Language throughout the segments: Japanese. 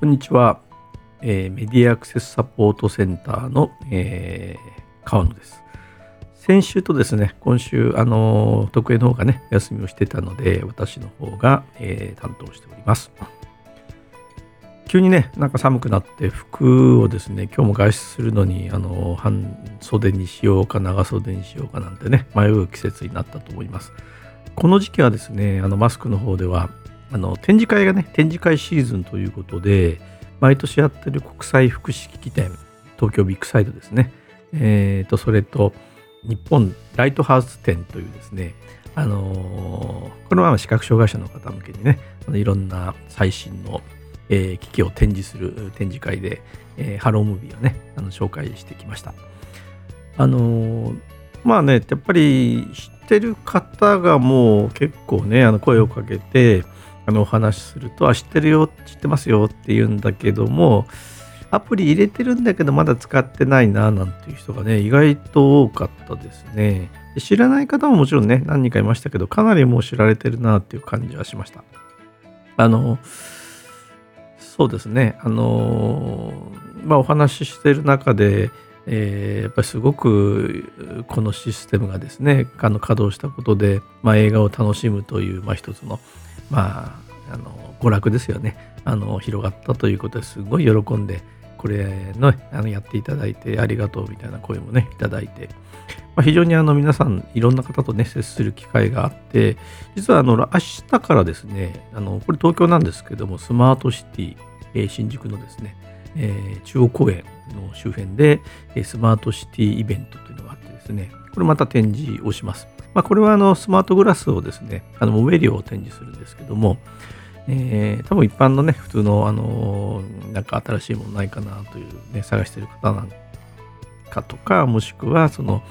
こんにちは、えーメディアアクセスサポートセンターの、えー川野です。先週とですね、今週、あのー徳江の方がね、休みをしてたので、私の方が、えー担当しております。急にね、なんか寒くなって、服をですね、今日も外出するのに、あの半袖にしようか、長袖にしようかなんてね、迷う季節になったと思います。この時期はですね、あのマスクの方では、あの展示会がね、展示会シーズンということで、毎年やってる国際福祉機器展、東京ビッグサイドですね。えーと、それと、日本ライトハウス展というですね、あのーこれは視覚障害者の方向けにね、いろんな最新の、えー機器を展示する展示会で、えーハロームービーをね、あの紹介してきました。あのーまあね、やっぱり知ってる方がもう結構ね、あの声をかけて、あのお話しすると、あ、知ってるよ、知ってますよって言うんだけども、アプリ入れてるんだけどまだ使ってないななんていう人がね意外と多かったですね。で知らない方ももちろんね何人かいましたけどかなりもう知られてるなっていう感じはしました。あのそうですね。あのまあお話ししてる中でえーやっぱりすごくこのシステムがですねあの稼働したことで、まあ、映画を楽しむという、まあ、一つのまああの娯楽ですよねあの広がったということですごい喜んでこれのあのやっていただいてありがとうみたいな声もねいただいて、まあ、非常にあの皆さんいろんな方とね接する機会があって実はあの明日からですねあのこれ東京なんですけどもスマートシティ、えー新宿のですね、えー中央公園の周辺でえースマートシティイベントというのがあってですねこれまた展示をします。まあ、これはあのスマートグラスをですね、あのモメリオを展示するんですけども、えー多分一般のね、普通の、あのなんか新しいものないかなというね、探してる方なんかとか、もしくは、その、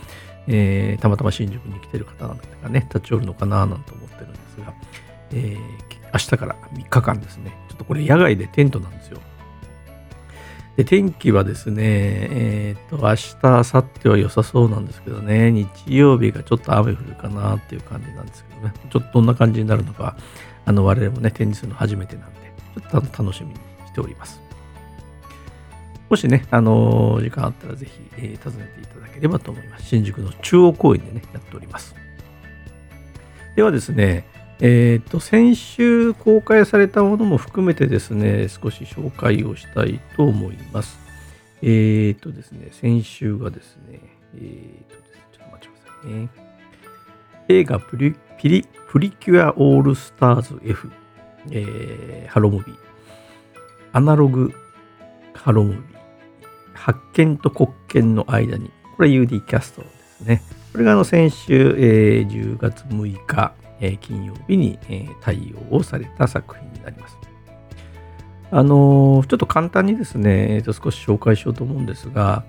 えーたまたま新宿に来てる方なんかがね、立ち寄るのかななんて思ってるんですが、えー明日から3日間ですね、ちょっとこれ野外でテントなんですよ。で、天気はですね、えっ、と、明日、明後日は良さそうなんですけどね、日曜日がちょっと雨降るかなっていう感じなんですけどね、ちょっとどんな感じになるのか、あの、我々もね、展示するの初めてなんで、ちょっと楽しみにしております。もしね、あの時間あったらぜひ、えー訪ねていただければと思います。新宿の中央公園でね、やっております。ではですね、えっ、と、先週公開されたものも含めてですね、少し紹介をしたいと思います。えっ、とですね、先週がですね、えっ、とです、ちょっと待ってくださいね。映画プリピリプリキュアオールスターズ F、えー HELLO! MOVIE、アナログ HELLO! MOVIE、白鍵と黒鍵の間に、これ UD キャストですね。これがあの先週、えー10月6日、え金曜日に、え対応をされた作品になります。あのちょっと簡単にですね、えーと少し紹介しようと思うんですが、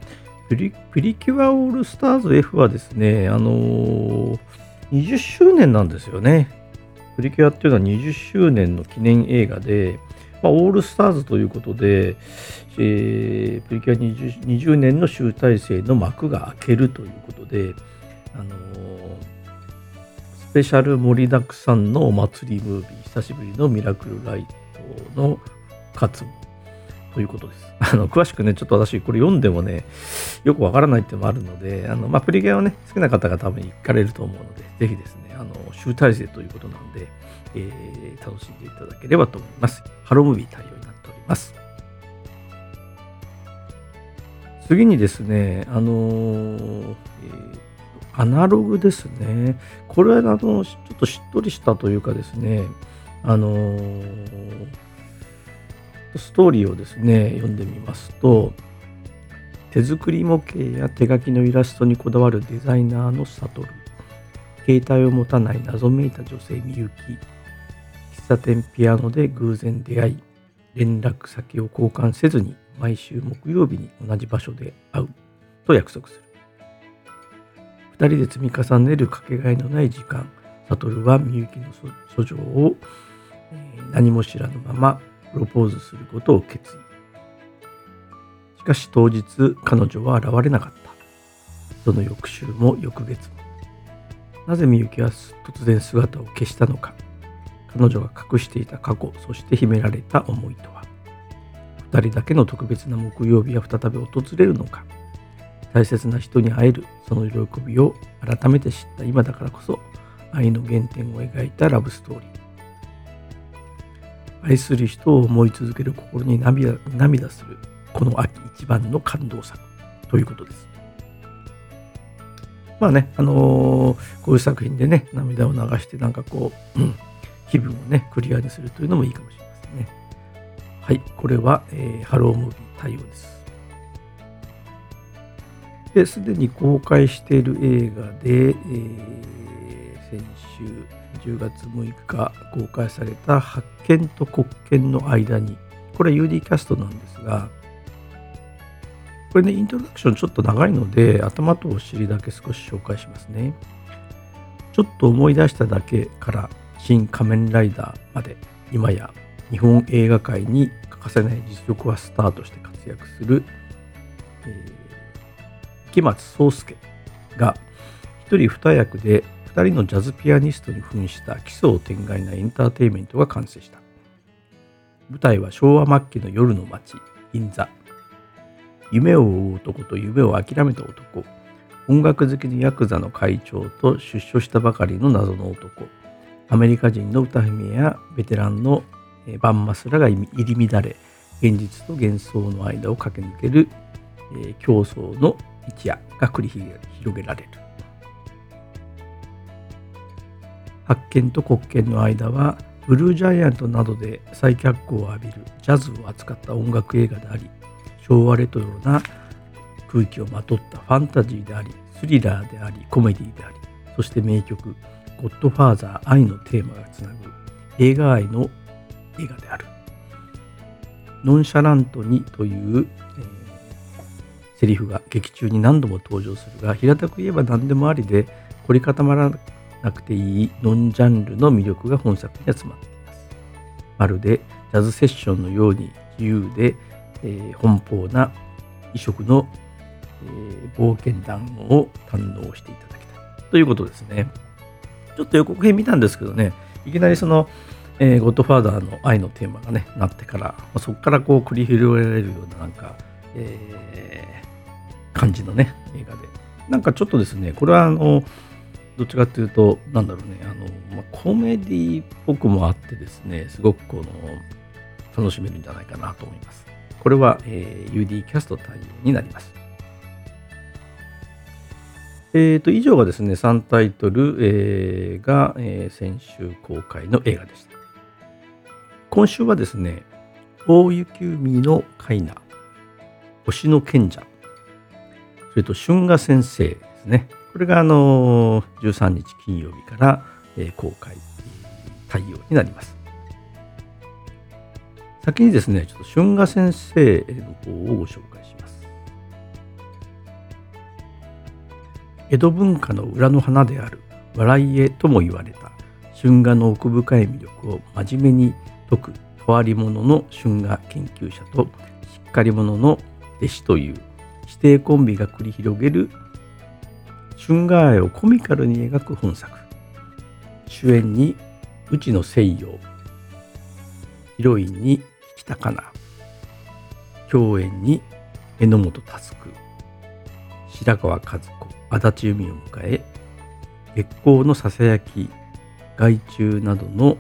プリプリキュアオールスターズ F はですね、あのー20周年なんですよね。プリキュアっていうのは20周年の記念映画で、まあ、オールスターズということで、えープリキュア 20, 20年の集大成の幕が開けるということで、あのースペシャル盛りだくさんのお祭りムービー、久しぶりのミラクルライトの活動ということです。あの詳しくね、ちょっと私これ読んでもね、よくわからないっていうのもあるので、あのまあ、プリキュアをね、好きな方が多分行かれると思うので、ぜひですね、あの集大成ということなんで、えー楽しんでいただければと思います。ハロームービー対応になっております。次にですね、あのーえーアナログですね。これはあのちょっとしっとりしたというかですね、あのーストーリーをですね、読んでみますと、手作り模型や手書きのイラストにこだわるデザイナーのサトル、携帯を持たない謎めいた女性みゆき、喫茶店ピアノで偶然出会い、連絡先を交換せずに毎週木曜日に同じ場所で会うと約束する。二人で積み重ねるかけがえのない時間、サトルはみゆきの訴状を、えー何も知らぬままプロポーズすることを決意。しかし当日、彼女は現れなかった。その翌週も翌月も。なぜみゆきは突然姿を消したのか。彼女が隠していた過去、そして秘められた思いとは。2人だけの特別な木曜日は再び訪れるのか大切な人に会えるその喜びを改めて知った今だからこそ愛の原点を描いたラブストーリー愛する人を思い続ける心に涙涙するこの秋一番の感動作ということです。まあね、あのー、こういう作品でね、涙を流してなんかこう、うん、気分をね、クリアにするというのもいいかもしれませんね。はい、これは、えー、ハロームービー対応です。で、すでに公開している映画で、えー、先週10月6日公開された発見と国権の間に、これは UD キャストなんですが、これね、イントロダクションちょっと長いので、頭とお尻だけ少し紹介しますね。ちょっと思い出しただけから新仮面ライダーまで今や日本映画界に欠かせない実力はスターとして活躍する、えー、池松壮亮が一人二役で二人のジャズピアニストに扮した奇想天外なエンターテインメントが完成した。舞台は昭和末期の夜の街銀座。夢を追う男と夢を諦めた男。音楽好きのヤクザの会長と出所したばかりの謎の男。アメリカ人の歌姫やベテランのバンマスらが入り乱れ現実と幻想の間を駆け抜ける、え競争の一夜が繰り広げられる。発見と国権の間はブルージャイアントなどで再脚光を浴びるジャズを扱った音楽映画であり昭和レトロな空気をまとったファンタジーでありスリラーでありコメディでありそして名曲「ゴッドファーザー愛のテーマがつなぐ映画愛の映画である。ノンシャラントにという、セリフが劇中に何度も登場するが平たく言えば何でもありで凝り固まらなくていいノンジャンルの魅力が本作に集まっています。まるでジャズセッションのように自由で、えー、奔放な異色の、えー、冒険談を堪能していただきたい。ということですね。ちょっと予告編見たんですけどねいきなりそのえー、ゴッドファーザーの愛のテーマがね、なってから、まあ、そこからこう繰り広げられるようななんか、えー、感じのね、映画で。なんかちょっとですね、これはあの、どっちかっていうと、なんだろうね、あの、まあ、コメディっぽくもあってですね、すごくこの、楽しめるんじゃないかなと思います。これは、えー、UD キャスト対応になります。えーと、以上がですね、3タイトル、えー、が、えー、先週公開の映画でした。今週はですね、大雪海のカイナ、星の賢者、それと春画先生ですね。これがあの13日金曜日から、え公開対応になります。先にですね、ちょっと春画先生の方をご紹介します。江戸文化の裏の花である笑い絵とも言われた春画の奥深い魅力を真面目に解く変わり者の春画研究者としっかり者の弟子という指定コンビが繰り広げる春画愛をコミカルに描く本作。主演に内野聖陽。ヒロインに北かな。共演に榎本佑。白川和子足立由美を迎え月光のささやき害虫などの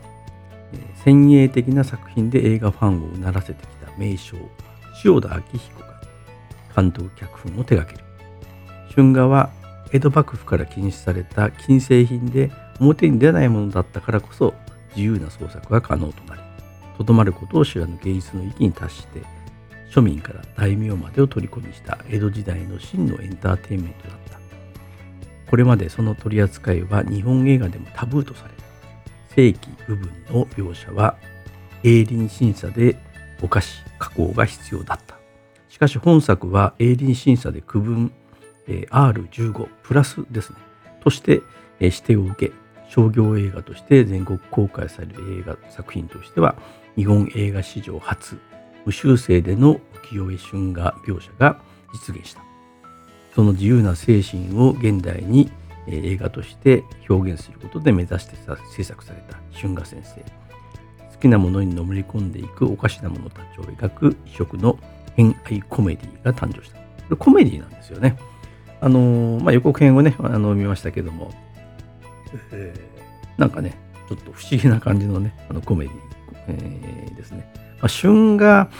先鋭的な作品で映画ファンをうならせてきた名将塩田明彦が監督脚本を手掛ける。春画は江戸幕府から禁止された禁制品で表に出ないものだったからこそ自由な創作が可能となりとどまることを知らぬ芸術の域に達して庶民から大名までを虜にした江戸時代の真のエンターテインメントだった。これまでその取り扱いは日本映画でもタブーとされ正規部分の描写は営林審査でぼかし加工が必要だった。しかし本作は営林審査で区分 R15 プラスですね。として指定を受け商業映画として全国公開される映画作品としては日本映画史上初無修正での浮世絵春画描写が実現した。その自由な精神を現代に映画として表現することで目指して制作された春画先生。好きなものにのめり込んでいくおかしなものたちを描く異色の偏愛コメディが誕生した。これコメディなんですよね。あのー、まあ、予告編をね、あの見ましたけども、え、なんかね、ちょっと不思議な感じのね、あのコメディ、えー、ですね。まあ、春画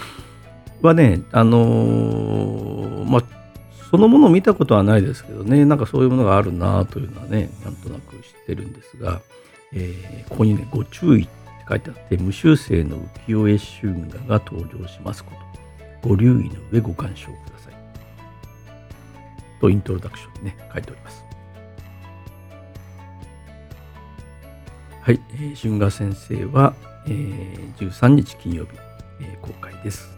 はね、あのー、まあ、そのものを見たことはないですけどね、なんかそういうものがあるなというのはね、なんとなく知ってるんですが、えー、ここにね、ご注意って書いてあって、無修正の浮世絵春画が登場しますこと。ご留意の上ご鑑賞ください。と、イントロダクションにね、書いております。はい、えー、春画先生は、えー、13日金曜日、えー、公開です。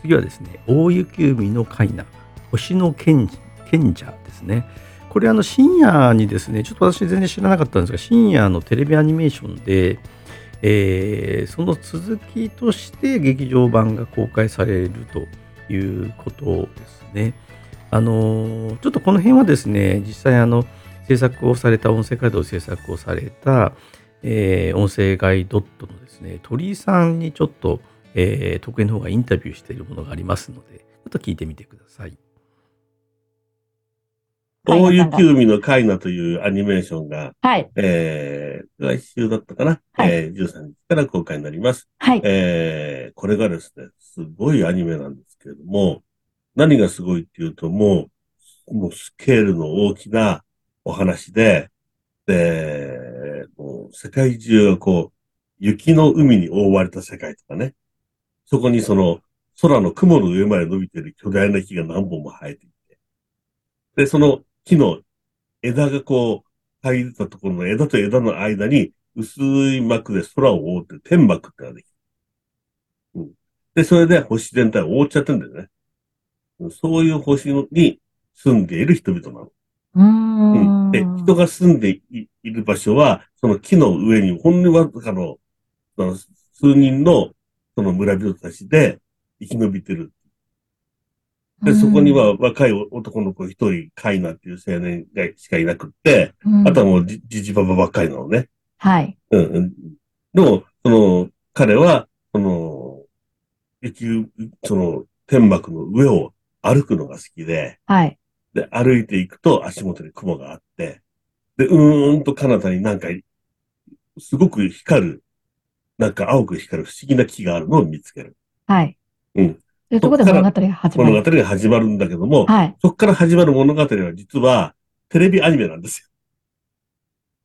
次はですね、大雪海のカイナ、星の賢者ですね。これあの深夜にですね、ちょっと私全然知らなかったんですが、深夜のテレビアニメーションで、えー、その続きとして劇場版が公開されるということですね。あのちょっとこの辺はですね、実際あの制作をされた、音声ガイドを制作をされた、えー、音声ガイドットのですね、鳥居さんにちょっとえー、得意の方がインタビューしているものがありますので、ちょっと聞いてみてください。大雪海のカイナというアニメーションが、はい。えー、来週だったかな、はい、えー、13日から公開になります。はい。えー、これがですね、すごいアニメなんですけれども、何がすごいっていうと、もう、もうスケールの大きなお話で、で、もう世界中がこう、雪の海に覆われた世界とかね、そこにその空の雲の上まで伸びている巨大な木が何本も生えていて、で、その木の枝がこう、入ったところの枝と枝の間に薄い膜で空を覆って天幕ってのができる。うん。で、それで星全体を覆っちゃってるんだよね。そういう星に住んでいる人々なの。うんで、人が住んでいる場所は、その木の上にほんのわずかの、数人のその村人たちで生き延びてる。で、そこには若い男の子一人、カイナっていう青年がしかいなくって、うん、あとはもうじじばばばっかりなのね。はい。うん、うん。でも、その、彼は、その、雪、その、天幕の上を歩くのが好きで、はい。で、歩いていくと足元に雲があって、で、うーんと彼方になんか、すごく光るなんか青く光る不思議な木があるのを見つける。はい。うん。というところで物語が始まる。物語が始まるんだけども、はい。そこから始まる物語は実はテレビアニメなんですよ。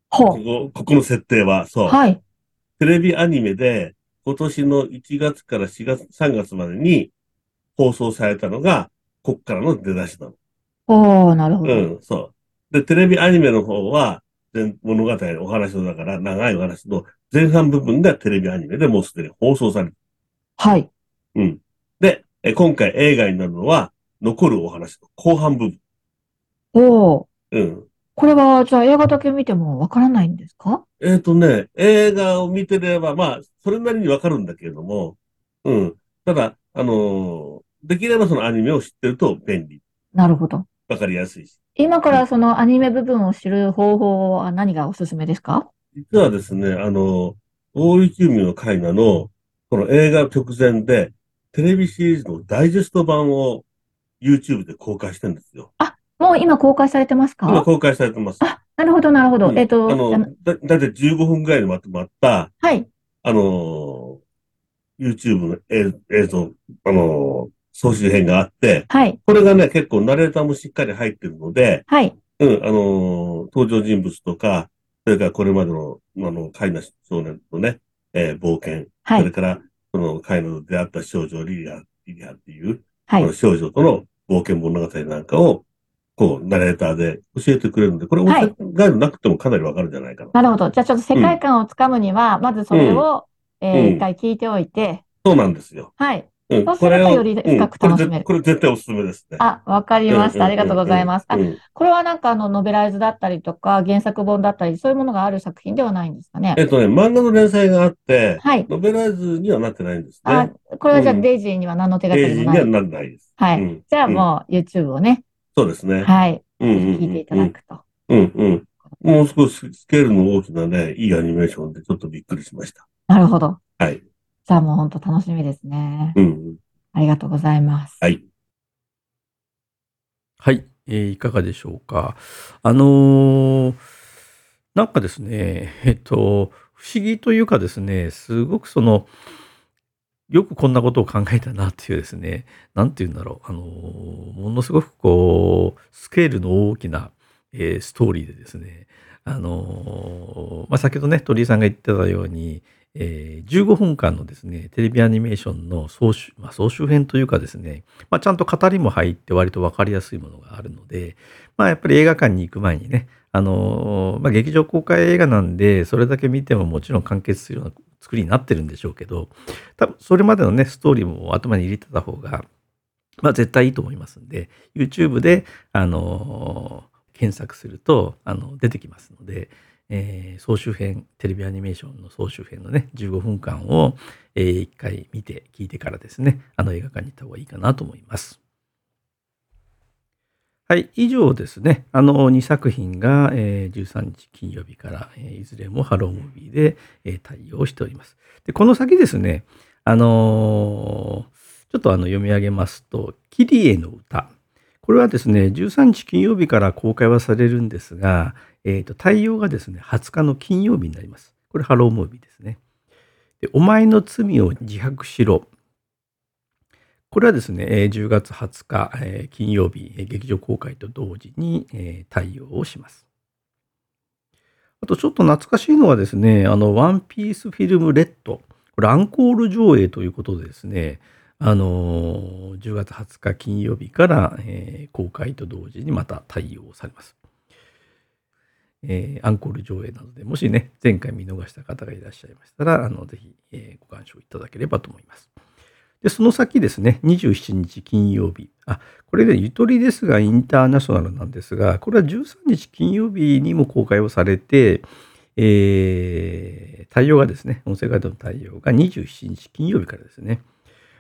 ここ、ここの設定は、そう。はい。テレビアニメで今年の1月から4月、3月までに放送されたのが、こっからの出だしなの。おー、なるほど。うん、そう。で、テレビアニメの方は、物語、お話のだから、長いお話の前半部分がテレビアニメでもうすでに放送される。はい。うん。で、今回映画になるのは、残るお話の後半部分。おお。うん。これは、じゃあ映画だけ見てもわからないんですか？えっ、ー、とね、映画を見てれば、まあ、それなりにわかるんだけれども、うん。ただ、あのー、できればそのアニメを知ってると便利。なるほど。わかりやすいし。今からそのアニメ部分を知る方法は何がおすすめですか？実はですね、あの、大雪海の絵画の、この映画直前で、テレビシリーズのダイジェスト版を YouTube で公開してるんですよ。あ、もう今公開されてますか？今公開されてます。あ、なるほど、なるほど。うん、えっ、と、あの、だ、だいたい15分ぐらいでまとまった、はい。あの、YouTube の映像、あの、総集編があって、はい。これがね、結構ナレーターもしっかり入ってるので、はい。うん、あの、登場人物とか、それからこれまでの、あの、カイナ少年とね、えー、冒険、はい。それから、その、カイナと出会った少女リリア、リリアっていう、はい。この少女との冒険物語なんかを、こう、ナレーターで教えてくれるので、これ、はい、ガイドなくてもかなりわかるんじゃないかな。なるほど。じゃあちょっと世界観をつかむには、うん、まずそれを、うん、えー、一回聞いておいて。そうなんですよ。はい。うん、そうするとより深く楽しめる。これ絶対おすすめですね。あ、わかりました。ありがとうございます。あ、これはなんかあの、ノベライズだったりとか、原作本だったり、そういうものがある作品ではないんですかね。えっとね、漫画の連載があって、はい。ノベライズにはなってないんですね。あ、これはじゃあ、デイジーには何の手がかりもない。デイジーにはならないです。はい。じゃあもう、YouTube をね。そうですね。はい。聞いていただくと。うん、うん。もう少しスケールの大きなね、いいアニメーションでちょっとびっくりしました。なるほど。はい。じゃあもう本当楽しみですね。うん。ありがとうございます。はい。はい。えー、いかがでしょうか。あのー、なんかですね、えっと、不思議というかですね、すごくその、よくこんなことを考えたなっていうですね、なんて言うんだろう、あのー、ものすごくこう、スケールの大きな、えー、ストーリーでですね、あのー、まあ、先ほどね、鳥居さんが言ってたように、えー、15分間のですね、テレビアニメーションの総集,、まあ、総集編というかですね、まあ、ちゃんと語りも入って割と分かりやすいものがあるので、まあ、やっぱり映画館に行く前にね、あのー、まあ、劇場公開映画なんで、それだけ見てももちろん完結するような作りになってるんでしょうけど、多分それまでのね、ストーリーも頭に入れてた方が、まあ、絶対いいと思いますんで、YouTube で、あのー、検索すると、あの、出てきますので、えー、総集編、テレビアニメーションの総集編のね、15分間を、えー、一回見て、聞いてからですね、あの映画館に行った方がいいかなと思います。はい、以上ですね。あの2作品が、えー、13日金曜日から、えー、いずれもハロームービーで、えー、対応しております。で、この先ですね、あのー、ちょっとあの読み上げますと、キリエの歌。これはですね、13日金曜日から公開はされるんですが、えー、と対応がですね、20日の金曜日になります。これハロームービーですね。でお前の罪を自白しろ。これはですね、10月20日、えー、金曜日、劇場公開と同時に、えー、対応をします。あとちょっと懐かしいのはですね、あの、ワンピースフィルムレッド。これアンコール上映ということでですね、あのー、10月20日金曜日から、えー、公開と同時にまた対応されます。えー、アンコール上映などで、もしね、前回見逃した方がいらっしゃいましたら、あのぜひ、えー、ご鑑賞いただければと思います。で、その先ですね、27日金曜日。あ、これで、ね、ゆとりですがインターナショナルなんですが、これは13日金曜日にも公開をされて、えー、対応がですね、音声ガイドの対応が27日金曜日からですね。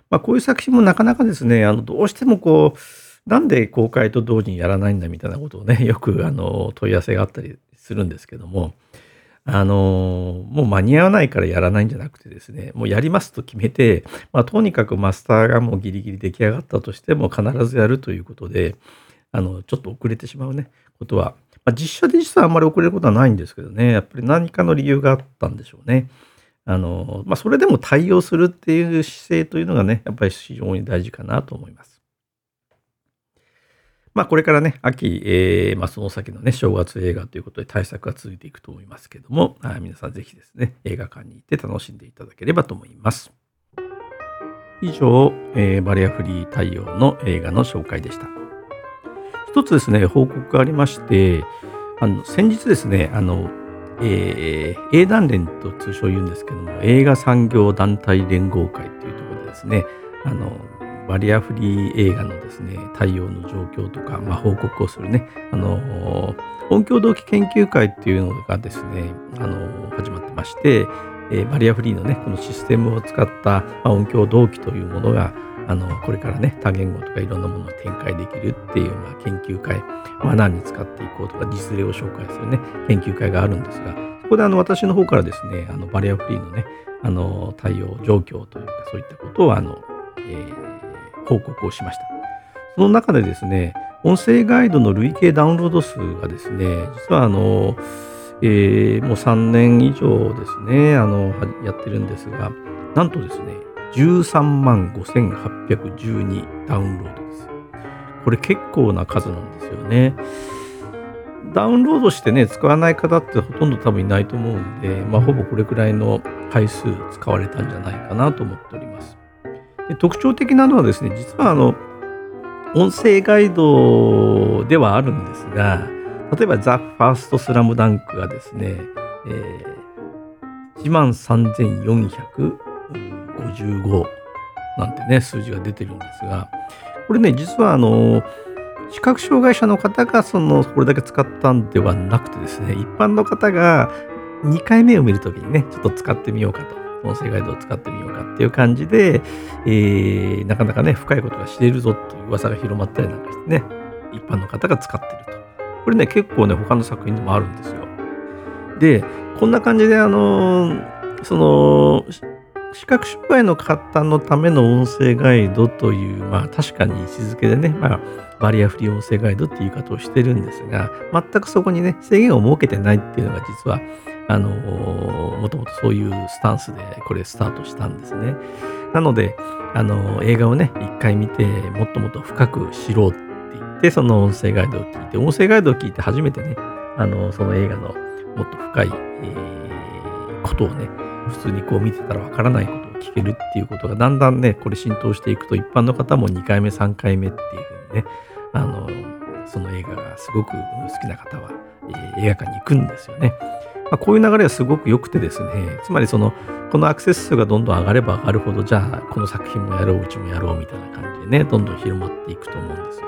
まあ、こういう作品もなかなかですね、あのどうしてもこう、なんで公開と同時にやらないんだみたいなことをね、よくあの問い合わせがあったりするんですけども、あのもう間に合わないからやらないんじゃなくてですね、もうやりますと決めて、まあ、とにかくマスターがもうギリギリ出来上がったとしても必ずやるということで、あの、ちょっと遅れてしまうね、ことは、まあ、実写で実はあんまり遅れることはないんですけどね、やっぱり何かの理由があったんでしょうね。あの、まあ、それでも対応するっていう姿勢というのがね、やっぱり非常に大事かなと思います。まあ、これからね、秋、えー、まあ、その先のね、正月映画ということで対策が続いていくと思いますけども、あ皆さんぜひですね、映画館に行って楽しんでいただければと思います。以上、えー、バリアフリー対応の映画の紹介でした。一つですね、報告がありまして、あの先日ですね、あの、えー、英団連と通称言うんですけども、映画産業団体連合会というところでですね、あの、バリアフリー映画のですね、対応の状況とか、まあ、報告をするね、あの、音響同期研究会っていうのがですね、あの、始まってまして、えー、バリアフリーのね、このシステムを使った、まあ、音響同期というものが、あの、これからね、多言語とかいろんなものを展開できるっていう、まあ、研究会、まあ、何に使っていこうとか、実例を紹介するね、研究会があるんですが、そこであの、私の方からですね、あの、バリアフリーのね、あの、対応状況というか、そういったことを、あの、えー報告をしました。その中でですね、音声ガイドの累計ダウンロード数がですね、実はあの、えー、もう3年以上ですね、あの、やってるんですが、なんとですね、13万5812ダウンロードです。これ結構な数なんですよね。ダウンロードしてね、使わない方ってほとんど多分いないと思うんで、まあ、ほぼこれくらいの回数使われたんじゃないかなと思っております。で特徴的なのはですね、実はあの、音声ガイドではあるんですが、例えばザ・ファーストスラムダンクがですね、えー、1万55なんてね、数字が出てるんですが、これね、実はあの、視覚障害者の方がその、これだけ使ったんではなくてですね、一般の方が2回目を見るときにね、ちょっと使ってみようかと。音声ガイドを使ってみようかっていう感じで、えー、なかなかね、深いことが知れるぞという噂が広まったりなんかしてね、一般の方が使ってると。これね、結構ね、他の作品でもあるんですよ。で、こんな感じで、あの、その、視覚障害の方のための音声ガイドという、まあ確かに位置づけでね、まあバリアフリー音声ガイドっていう言い方をしてるんですが、全くそこにね、制限を設けてないっていうのが実は、あのもともとそういうスタンスでこれスタートしたんですね。なので、あの映画をね、一回見て、もっともっと深く知ろうって言って、その音声ガイドを聞いて、音声ガイドを聞いて初めてね、あのその映画のもっと深い、えー、ことをね、普通にこう見てたらわからないことを聞けるっていうことがだんだんね、これ浸透していくと、一般の方も2回目、3回目っていうふうにね、あの、その映画がすごく好きな方は、えー、映画館に行くんですよね。まあ、こういう流れはすごく良くてですね、つまりその、このアクセス数がどんどん上がれば上がるほど、じゃあ、この作品もやろう、うちもやろうみたいな感じでね、どんどん広まっていくと思うんですよ。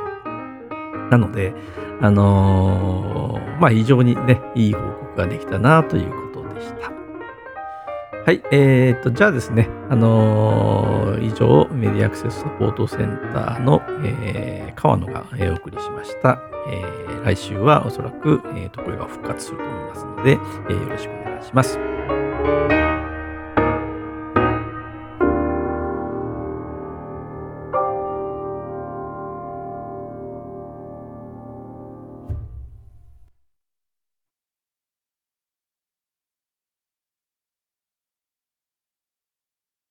なので、あのー、まあ、非常にね、いい報告ができたなということでした。はい、えーと、じゃあですね、あのー、以上、メディアアクセスサポートセンターの、えー、川野が、えー、お送りしました。えー、来週はおそらく、えー、とこれが復活すると思いますので、えー、よろしくお願いします。